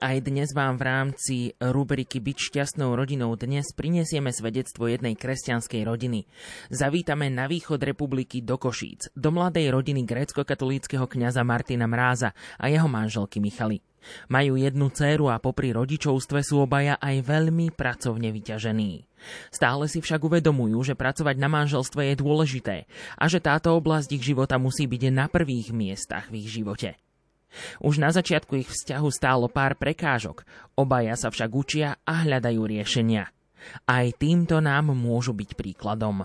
Aj dnes vám v rámci rubriky Byť šťastnou rodinou dnes prinesieme svedectvo jednej kresťanskej rodiny. Zavítame na východ republiky do Košíc, do mladej rodiny grécko-katolíckého kňaza Martina Mráza a jeho manželky Michaly. Majú jednu dceru a popri rodičovstve sú obaja aj veľmi pracovne vyťažení. Stále si však uvedomujú, že pracovať na manželstve je dôležité a že táto oblasť ich života musí byť na prvých miestach v ich živote. Už na začiatku ich vzťahu stálo pár prekážok, obaja sa však učia a hľadajú riešenia. Aj týmto nám môžu byť príkladom.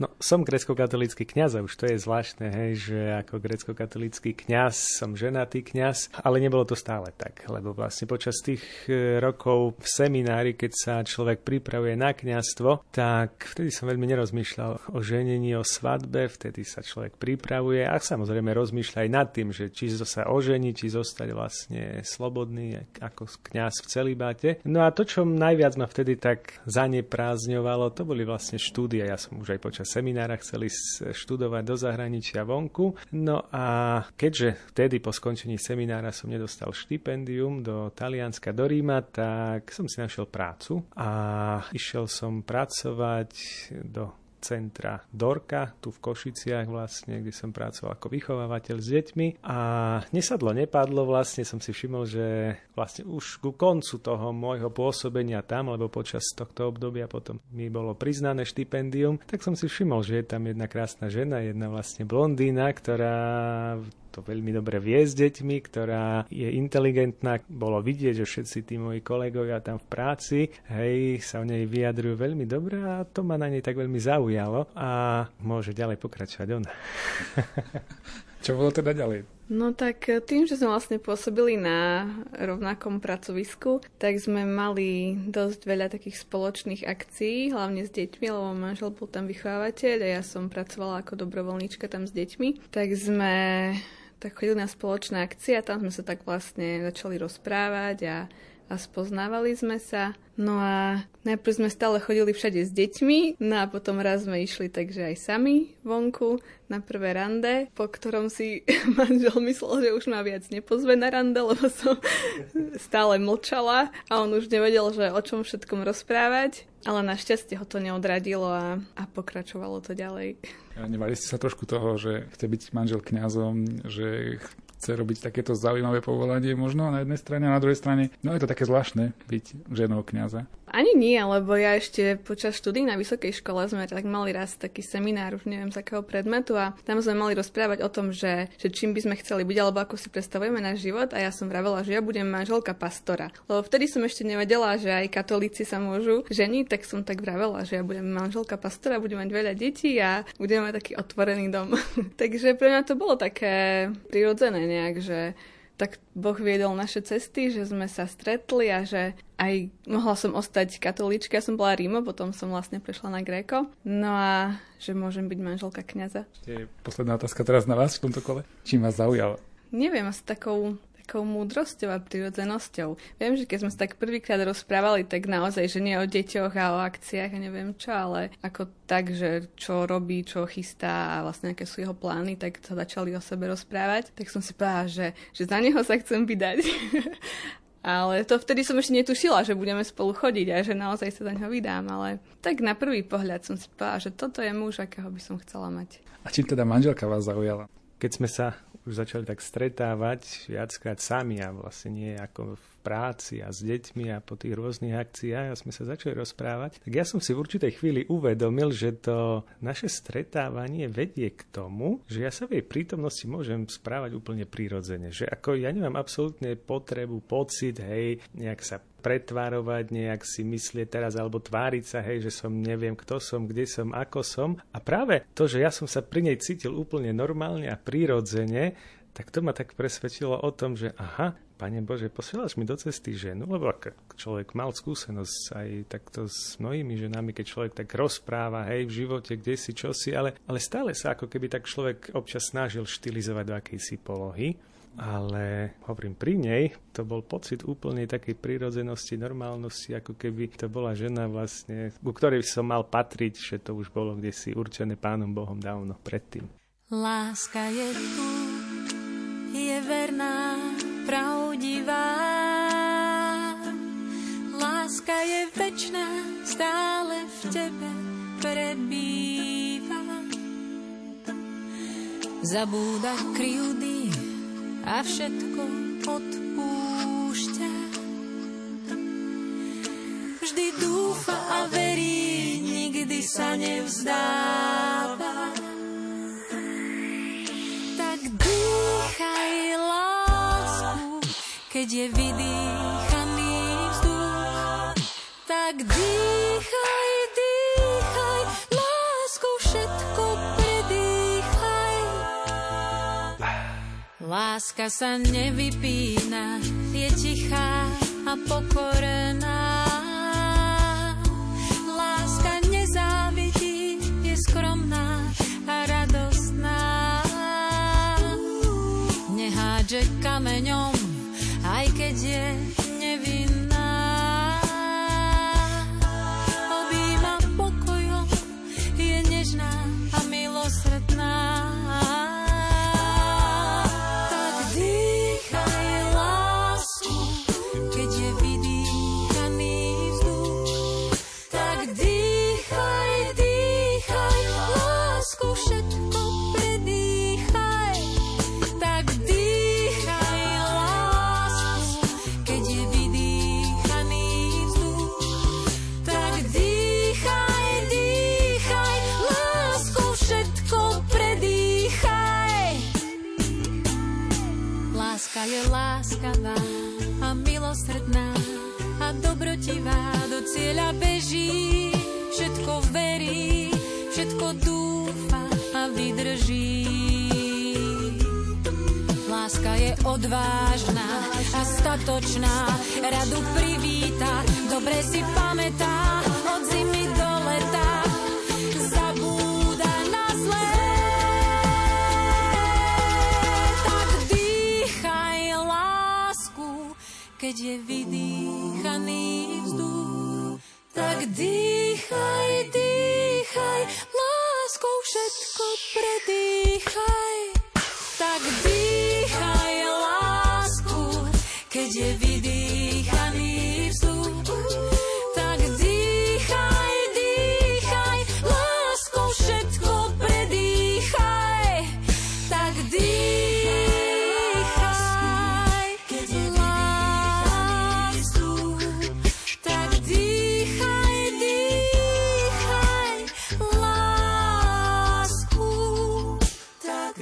No, som grecko-katolícky kňaz a už to je zvláštne, hej, že ako grecko-katolícky kňaz som ženatý kňaz, ale nebolo to stále tak, lebo vlastne počas tých e, rokov v seminári, keď sa človek pripravuje na kňazstvo, tak vtedy som veľmi nerozmýšľal o ženení, o svadbe, vtedy sa človek pripravuje a samozrejme rozmýšľa aj nad tým, že či sa ožení, či zostať vlastne slobodný ako kňaz v celibáte. No a to, čo najviac ma vtedy tak zaneprázdňovalo, to boli vlastne štúdia. Ja som už aj počas seminára chceli študovať do zahraničia vonku. No a keďže vtedy po skončení seminára som nedostal štipendium do Talianska, do Ríma, tak som si našiel prácu a išiel som pracovať do centra Dorka, tu v Košiciach vlastne, kde som pracoval ako vychovávateľ s deťmi. A nesadlo, nepadlo, vlastne som si všimol, že vlastne už ku koncu toho môjho pôsobenia tam, lebo počas tohto obdobia potom mi bolo priznané štipendium, tak som si všimol, že je tam jedna krásna žena, jedna vlastne blondína, ktorá to veľmi dobre vie s deťmi, ktorá je inteligentná. Bolo vidieť, že všetci tí moji kolegovia tam v práci, hej, sa o nej vyjadrujú veľmi dobre a to ma na nej tak veľmi zaujalo a môže ďalej pokračovať on. Čo bolo teda ďalej? No tak tým, že sme vlastne pôsobili na rovnakom pracovisku, tak sme mali dosť veľa takých spoločných akcií, hlavne s deťmi, lebo manžel bol tam vychovávateľ a ja som pracovala ako dobrovoľníčka tam s deťmi. Tak sme tak chodili na spoločné akcie a tam sme sa tak vlastne začali rozprávať a, a spoznávali sme sa. No a najprv sme stále chodili všade s deťmi, no a potom raz sme išli takže aj sami vonku na prvé rande, po ktorom si manžel myslel, že už ma viac nepozve na rande, lebo som stále mlčala a on už nevedel, že o čom všetkom rozprávať, ale našťastie ho to neodradilo a, a pokračovalo to ďalej. A nevali ste sa trošku toho, že chce byť manžel kňazom, že chce robiť takéto zaujímavé povolanie možno na jednej strane a na druhej strane, no je to také zvláštne byť ženou kňaza. Ani nie, lebo ja ešte počas štúdí na vysokej škole sme tak mali raz taký seminár, už neviem z akého predmetu a tam sme mali rozprávať o tom, že, že čím by sme chceli byť alebo ako si predstavujeme náš život a ja som vravela, že ja budem manželka pastora. Lebo vtedy som ešte nevedela, že aj katolíci sa môžu ženiť, tak som tak vravela, že ja budem manželka pastora, budem mať veľa detí a budem mať taký otvorený dom. Takže pre mňa to bolo také prirodzené nejak, že tak Boh viedol naše cesty, že sme sa stretli a že aj mohla som ostať katolíčka, ja som bola Rímo, potom som vlastne prešla na Gréko. No a že môžem byť manželka kniaza. Posledná otázka teraz na vás v tomto kole. Čím vás zaujal? Neviem, asi takou takou múdrosťou a prirodzenosťou. Viem, že keď sme sa tak prvýkrát rozprávali, tak naozaj, že nie o deťoch a o akciách a neviem čo, ale ako tak, že čo robí, čo chystá a vlastne aké sú jeho plány, tak sa začali o sebe rozprávať. Tak som si povedala, že, že za neho sa chcem vydať. Ale to vtedy som ešte netušila, že budeme spolu chodiť a že naozaj sa za ňo vydám, ale tak na prvý pohľad som si povedala, že toto je muž, akého by som chcela mať. A čím teda manželka vás zaujala? Keď sme sa už začali tak stretávať viackrát sami a vlastne nie ako v práci a s deťmi a po tých rôznych akciách a sme sa začali rozprávať, tak ja som si v určitej chvíli uvedomil, že to naše stretávanie vedie k tomu, že ja sa v jej prítomnosti môžem správať úplne prirodzene. Že ako ja nemám absolútne potrebu, pocit, hej, nejak sa pretvárovať, nejak si myslieť teraz alebo tváriť sa, hej, že som neviem, kto som, kde som, ako som. A práve to, že ja som sa pri nej cítil úplne normálne a prirodzene, tak to ma tak presvedčilo o tom, že aha, Pane Bože, posielaš mi do cesty ženu, lebo ak človek mal skúsenosť aj takto s mnohými ženami, keď človek tak rozpráva, hej, v živote, kde si, čo si, ale, ale stále sa ako keby tak človek občas snažil štilizovať do akejsi polohy. ale hovorím, pri nej to bol pocit úplnej takej prírodzenosti, normálnosti, ako keby to bola žena vlastne, ku ktorej som mal patriť, že to už bolo kde si určené Pánom Bohom dávno predtým. Láska je tu, verná, pravdivá. Láska je večná, stále v tebe prebýva. Zabúda kryjúdy a všetko odpúšťa. Vždy dúfa a verí, nikdy sa nevzdáva. Keď je vydýchaný vzduch. Tak dýchaj, dýchaj, lásku všetko predýchaj. Láska sa nevypína, je tichá a pokorená.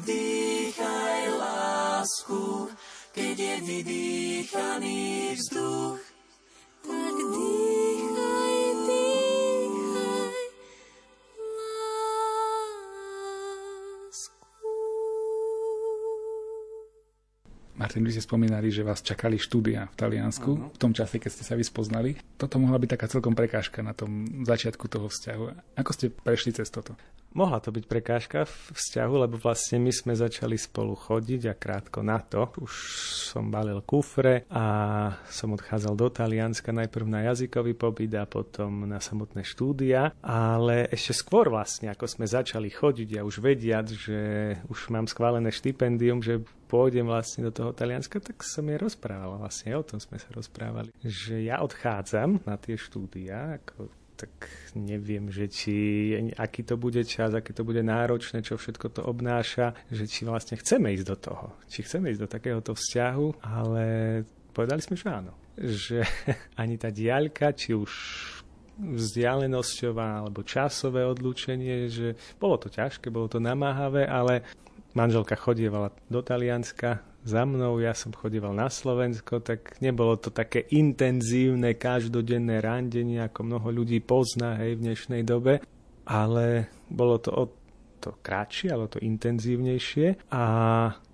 Dýchaj lásku, keď je vydýchaný vzduch. Vy ste spomínali, že vás čakali štúdia v Taliansku uh-huh. v tom čase, keď ste sa vyspoznali. Toto mohla byť taká celkom prekážka na tom začiatku toho vzťahu. Ako ste prešli cez toto? Mohla to byť prekážka v vzťahu, lebo vlastne my sme začali spolu chodiť a krátko na to už som balil kufre a som odchádzal do Talianska najprv na jazykový pobyt a potom na samotné štúdia, ale ešte skôr vlastne, ako sme začali chodiť a už vediať, že už mám schválené štipendium, že pôjdem vlastne do toho Talianska, tak som jej rozprával, vlastne o tom sme sa rozprávali, že ja odchádzam na tie štúdia, ako tak neviem, že či, aký to bude čas, aké to bude náročné, čo všetko to obnáša, že či vlastne chceme ísť do toho, či chceme ísť do takéhoto vzťahu, ale povedali sme, že áno. Že ani tá diaľka, či už vzdialenosťová alebo časové odlúčenie, že bolo to ťažké, bolo to namáhavé, ale manželka chodievala do Talianska za mnou, ja som chodieval na Slovensko, tak nebolo to také intenzívne každodenné randenie, ako mnoho ľudí pozná hej, v dnešnej dobe, ale bolo to o to kratšie, ale to intenzívnejšie. A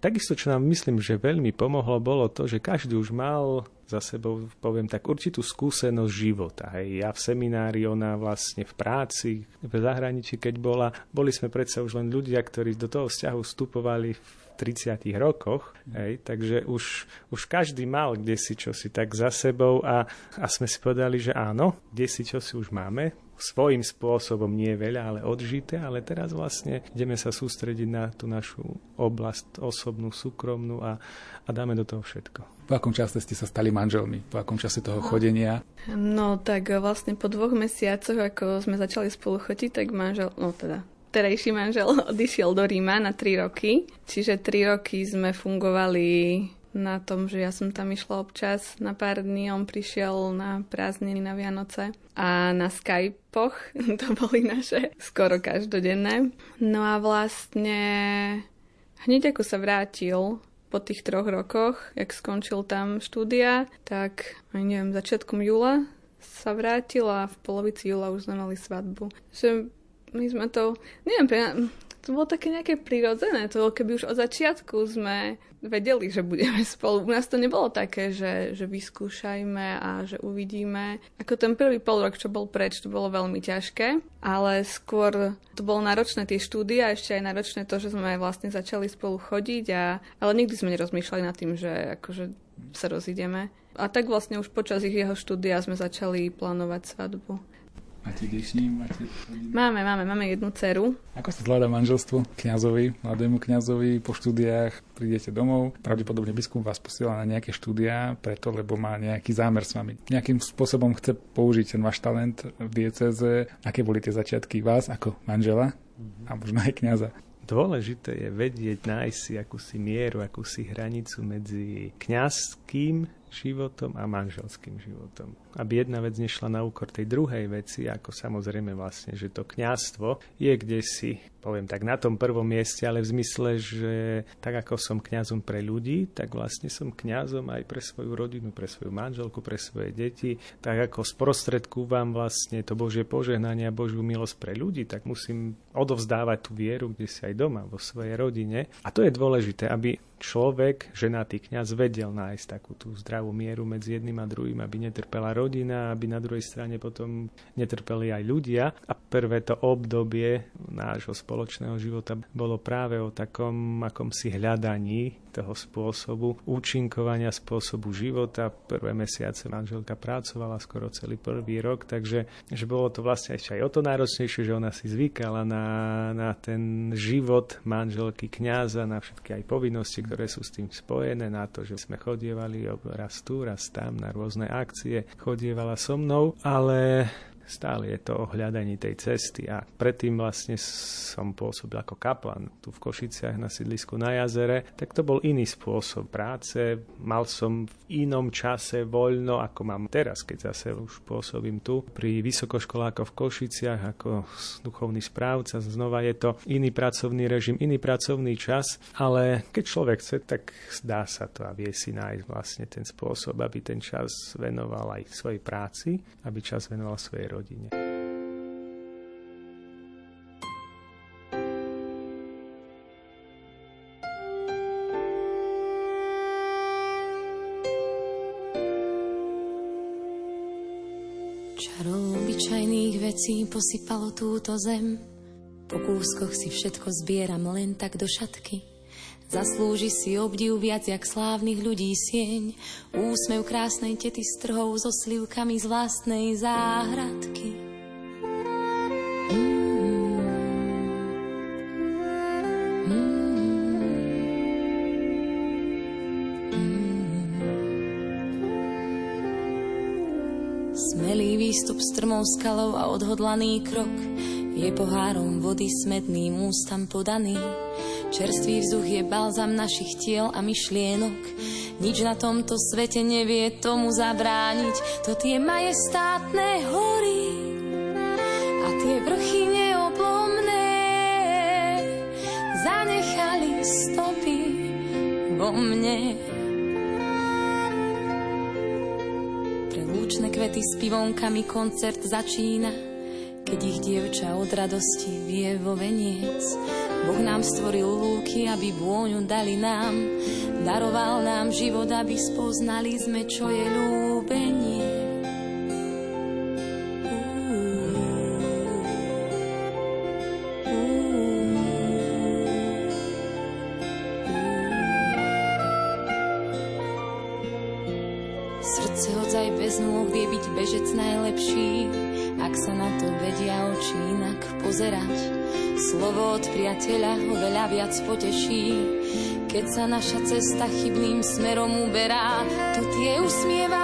takisto, čo nám myslím, že veľmi pomohlo, bolo to, že každý už mal za sebou, poviem tak, určitú skúsenosť života. Hej. Ja v seminári, ona vlastne v práci, v zahraničí, keď bola. Boli sme predsa už len ľudia, ktorí do toho vzťahu vstupovali v 30 rokoch, hej, takže už, už každý mal kde si čosi tak za sebou a, a sme si povedali, že áno, kde si čosi už máme, svojím spôsobom nie veľa, ale odžité, ale teraz vlastne ideme sa sústrediť na tú našu oblasť osobnú, súkromnú a, a dáme do toho všetko. Po akom čase ste sa stali manželmi? Po akom čase toho chodenia? No tak vlastne po dvoch mesiacoch, ako sme začali spolu chodiť, tak manžel, no teda terajší manžel odišiel do Ríma na 3 roky. Čiže 3 roky sme fungovali na tom, že ja som tam išla občas na pár dní, on prišiel na prázdniny na Vianoce a na Skypoch, to boli naše skoro každodenné. No a vlastne hneď ako sa vrátil po tých troch rokoch, jak skončil tam štúdia, tak neviem, začiatkom júla sa vrátil a v polovici júla už sme mali svadbu. Že my sme to, neviem, to bolo také nejaké prirodzené, to bolo, keby už od začiatku sme vedeli, že budeme spolu. U nás to nebolo také, že, že vyskúšajme a že uvidíme. Ako ten prvý pol rok, čo bol preč, to bolo veľmi ťažké, ale skôr to bolo náročné tie štúdie a ešte aj náročné to, že sme vlastne začali spolu chodiť, a, ale nikdy sme nerozmýšľali nad tým, že akože sa rozídeme. A tak vlastne už počas ich jeho štúdia sme začali plánovať svadbu. Máte deti Máte Máme, máme, máme jednu dceru. Ako sa zvláda manželstvo kňazovi, mladému kňazovi po štúdiách? Prídete domov, pravdepodobne biskup vás posiela na nejaké štúdia, preto, lebo má nejaký zámer s vami. Nejakým spôsobom chce použiť ten váš talent v dieceze. Aké boli tie začiatky vás ako manžela a možno aj kňaza? Dôležité je vedieť, nájsť si akúsi mieru, akúsi hranicu medzi kňazským životom a manželským životom. Aby jedna vec nešla na úkor tej druhej veci, ako samozrejme vlastne, že to kňazstvo je kde si, poviem tak, na tom prvom mieste, ale v zmysle, že tak ako som kňazom pre ľudí, tak vlastne som kňazom aj pre svoju rodinu, pre svoju manželku, pre svoje deti. Tak ako sprostredkúvam vlastne to Božie požehnanie a Božiu milosť pre ľudí, tak musím odovzdávať tú vieru, kde si aj doma, vo svojej rodine. A to je dôležité, aby človek, ženatý kňaz, vedel nájsť takú tú zdravú mieru medzi jedným a druhým, aby netrpela rodina, aby na druhej strane potom netrpeli aj ľudia. A prvé to obdobie nášho spoločného života bolo práve o takom akomsi hľadaní toho spôsobu účinkovania spôsobu života. Prvé mesiace manželka pracovala skoro celý prvý rok, takže že bolo to vlastne ešte aj o to náročnejšie, že ona si zvykala na, na ten život manželky kňaza, na všetky aj povinnosti, ktoré sú s tým spojené, na to, že sme chodievali raz tu, raz tam na rôzne akcie, chodievala so mnou, ale stále je to o hľadaní tej cesty a predtým vlastne som pôsobil ako kaplan tu v Košiciach na sídlisku na jazere, tak to bol iný spôsob práce. Mal som v inom čase voľno, ako mám teraz, keď zase už pôsobím tu pri vysokoškolákoch v Košiciach ako duchovný správca. Znova je to iný pracovný režim, iný pracovný čas, ale keď človek chce, tak dá sa to a vie si nájsť vlastne ten spôsob, aby ten čas venoval aj svojej práci, aby čas venoval svojej rodine. Čarou obyčajných vecí posypalo túto zem. Po kúskoch si všetko zbieram len tak do šatky. Zaslúži si obdiv viac jak slávnych ľudí sieň, úsmev krásnej tety s trhou so slivkami z vlastnej záhradky. Smelý výstup strmou skalou a odhodlaný krok je pohárom vody smedným ústam podaný. Čerstvý vzduch je balzam našich tiel a myšlienok. Nič na tomto svete nevie tomu zabrániť. To tie majestátne hory a tie vrchy neoblomné zanechali stopy vo mne. Pre lúčne kvety s pivonkami koncert začína, keď ich dievča od radosti vie vo veniec Boh nám stvoril lúky, aby vôňu dali nám. Daroval nám život, aby spoznali sme, čo je ľúbenie. Priateľa oveľa viac poteší, keď sa naša cesta chybným smerom uberá. To tie usmievavé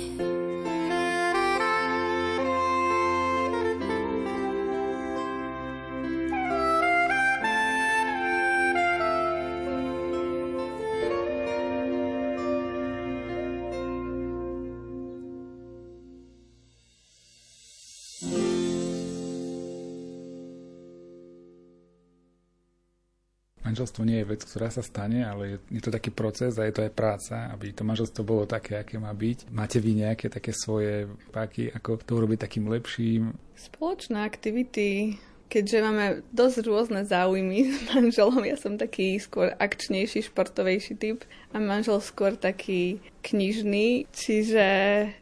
Manželstvo nie je vec, ktorá sa stane, ale je, je to taký proces a je to aj práca, aby to manželstvo bolo také, aké má byť. Máte vy nejaké také svoje páky, ako to urobiť takým lepším? Spoločné aktivity, keďže máme dosť rôzne záujmy s manželom, ja som taký skôr akčnejší, športovejší typ a manžel skôr taký knižný, čiže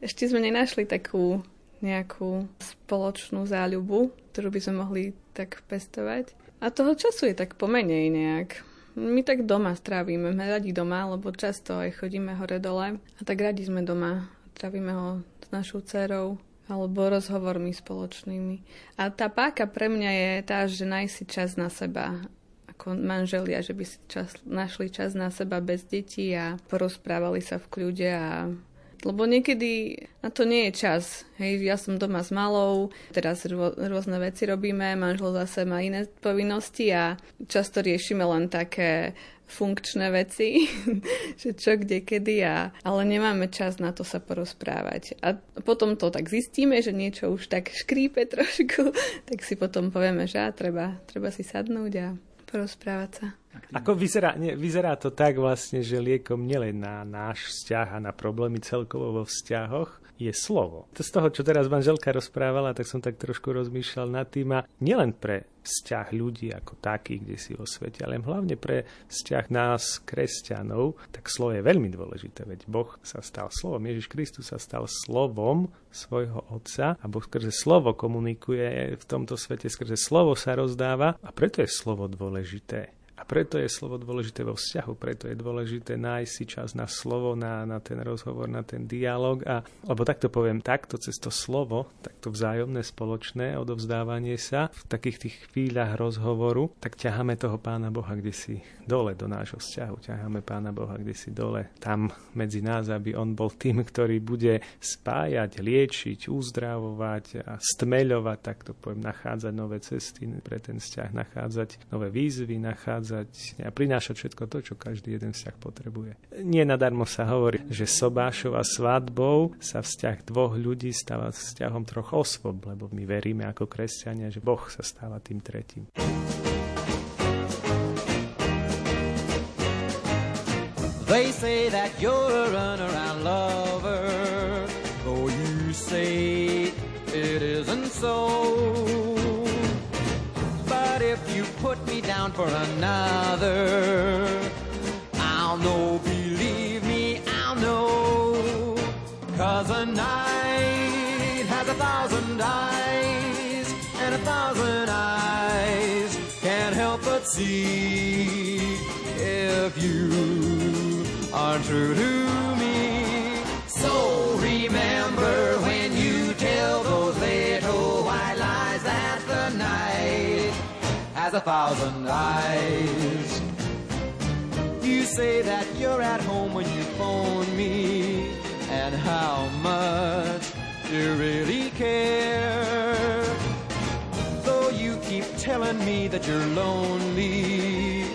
ešte sme nenašli takú nejakú spoločnú záľubu, ktorú by sme mohli tak pestovať. A toho času je tak pomenej nejak. My tak doma strávime, sme radi doma, lebo často aj chodíme hore-dole a tak radi sme doma. Trávime ho s našou dcerou alebo rozhovormi spoločnými. A tá páka pre mňa je tá, že nájsť čas na seba ako manželia, že by si čas, našli čas na seba bez detí a porozprávali sa v kľude a lebo niekedy na to nie je čas. Hej, ja som doma s malou, teraz rô, rôzne veci robíme, manžel zase má iné povinnosti a často riešime len také funkčné veci, že čo, kde, kedy, a, ale nemáme čas na to sa porozprávať. A potom to tak zistíme, že niečo už tak škrípe trošku, tak si potom povieme, že á, treba, treba si sadnúť a porozprávať sa. Ako vyzerá, nie, vyzerá to tak vlastne, že liekom nielen na náš vzťah a na problémy celkovo vo vzťahoch je slovo. To z toho, čo teraz manželka rozprávala, tak som tak trošku rozmýšľal nad tým a nielen pre vzťah ľudí ako takých, kde si vo svete, ale hlavne pre vzťah nás, kresťanov, tak slovo je veľmi dôležité, veď Boh sa stal slovom, Ježiš Kristus sa stal slovom svojho Otca a Boh skrze slovo komunikuje v tomto svete, skrze slovo sa rozdáva a preto je slovo dôležité. Preto je slovo dôležité vo vzťahu, preto je dôležité nájsť si čas na slovo, na, na ten rozhovor, na ten dialog. A, lebo takto poviem, takto cez to slovo, takto vzájomné spoločné odovzdávanie sa v takých tých chvíľach rozhovoru, tak ťaháme toho Pána Boha kde si dole do nášho vzťahu. Ťaháme Pána Boha kde si dole, tam medzi nás, aby On bol tým, ktorý bude spájať, liečiť, uzdravovať a stmeľovať, takto poviem, nachádzať nové cesty pre ten vzťah, nachádzať nové výzvy, nachádzať prichádzať a prinášať všetko to, čo každý jeden vzťah potrebuje. Nie nadarmo sa hovorí, že sobášov svadbou sa vzťah dvoch ľudí stáva vzťahom troch osôb, lebo my veríme ako kresťania, že Boh sa stáva tým tretím. They say that you're a for another, I'll know, believe me, I'll know. Cause a night has a thousand eyes, and a thousand eyes can't help but see if you are true to has a thousand eyes. You say that you're at home when you phone me, and how much you really care. Though you keep telling me that you're lonely,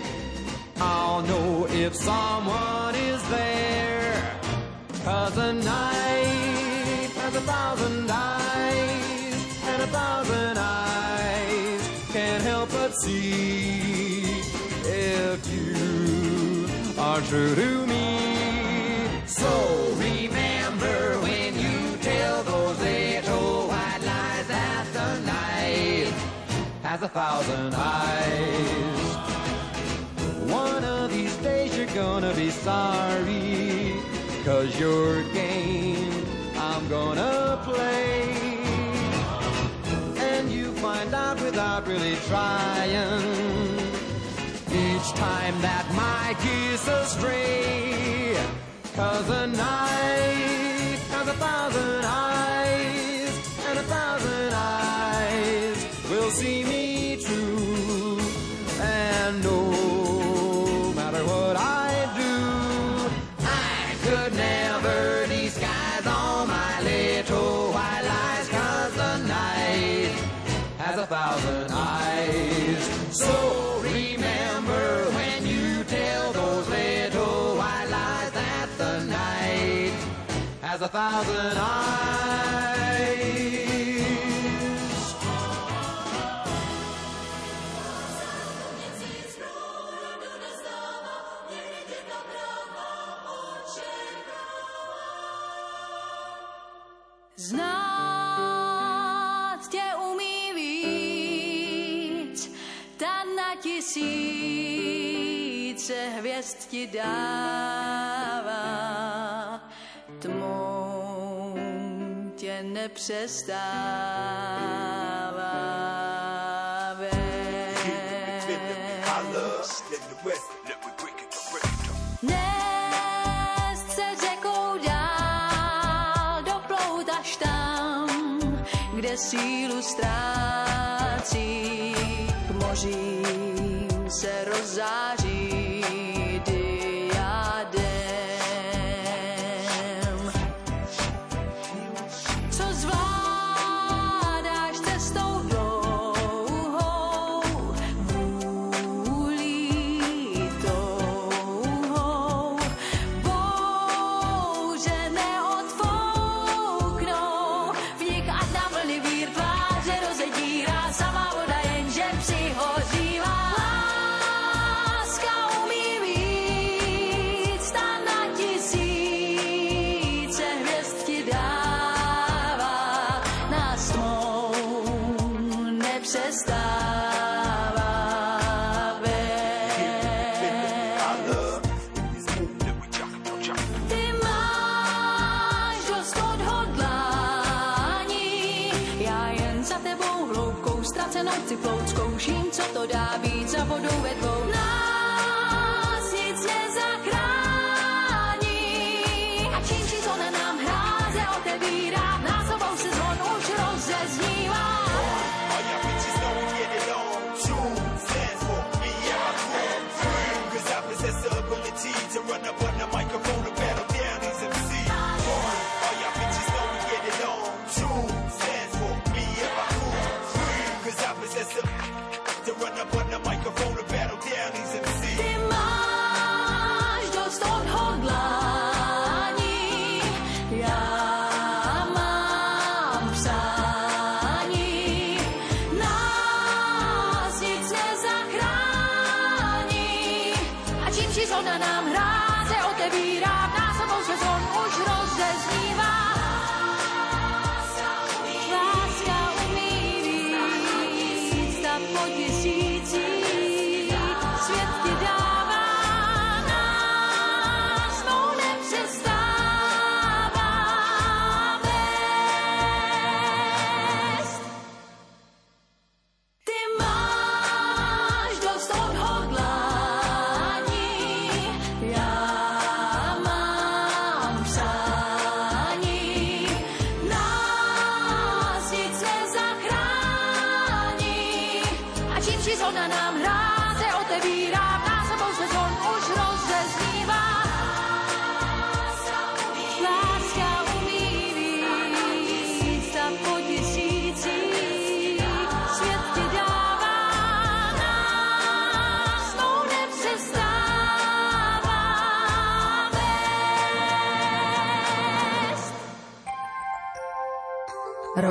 I'll know if someone is there. Cause a night see if you are true to me. So remember when you tell those little white lies that the night has a thousand eyes. One of these days you're gonna be sorry, cause your game I'm gonna play. Out without really trying, each time that my kiss astray. Cause a night has a thousand eyes, and a thousand eyes will see me true. And no a thousand eyes. Nepřestává Dnes se řekou dál, doplout až tam, kde sílu ztrácí. K mořím se rozzáří put the microphone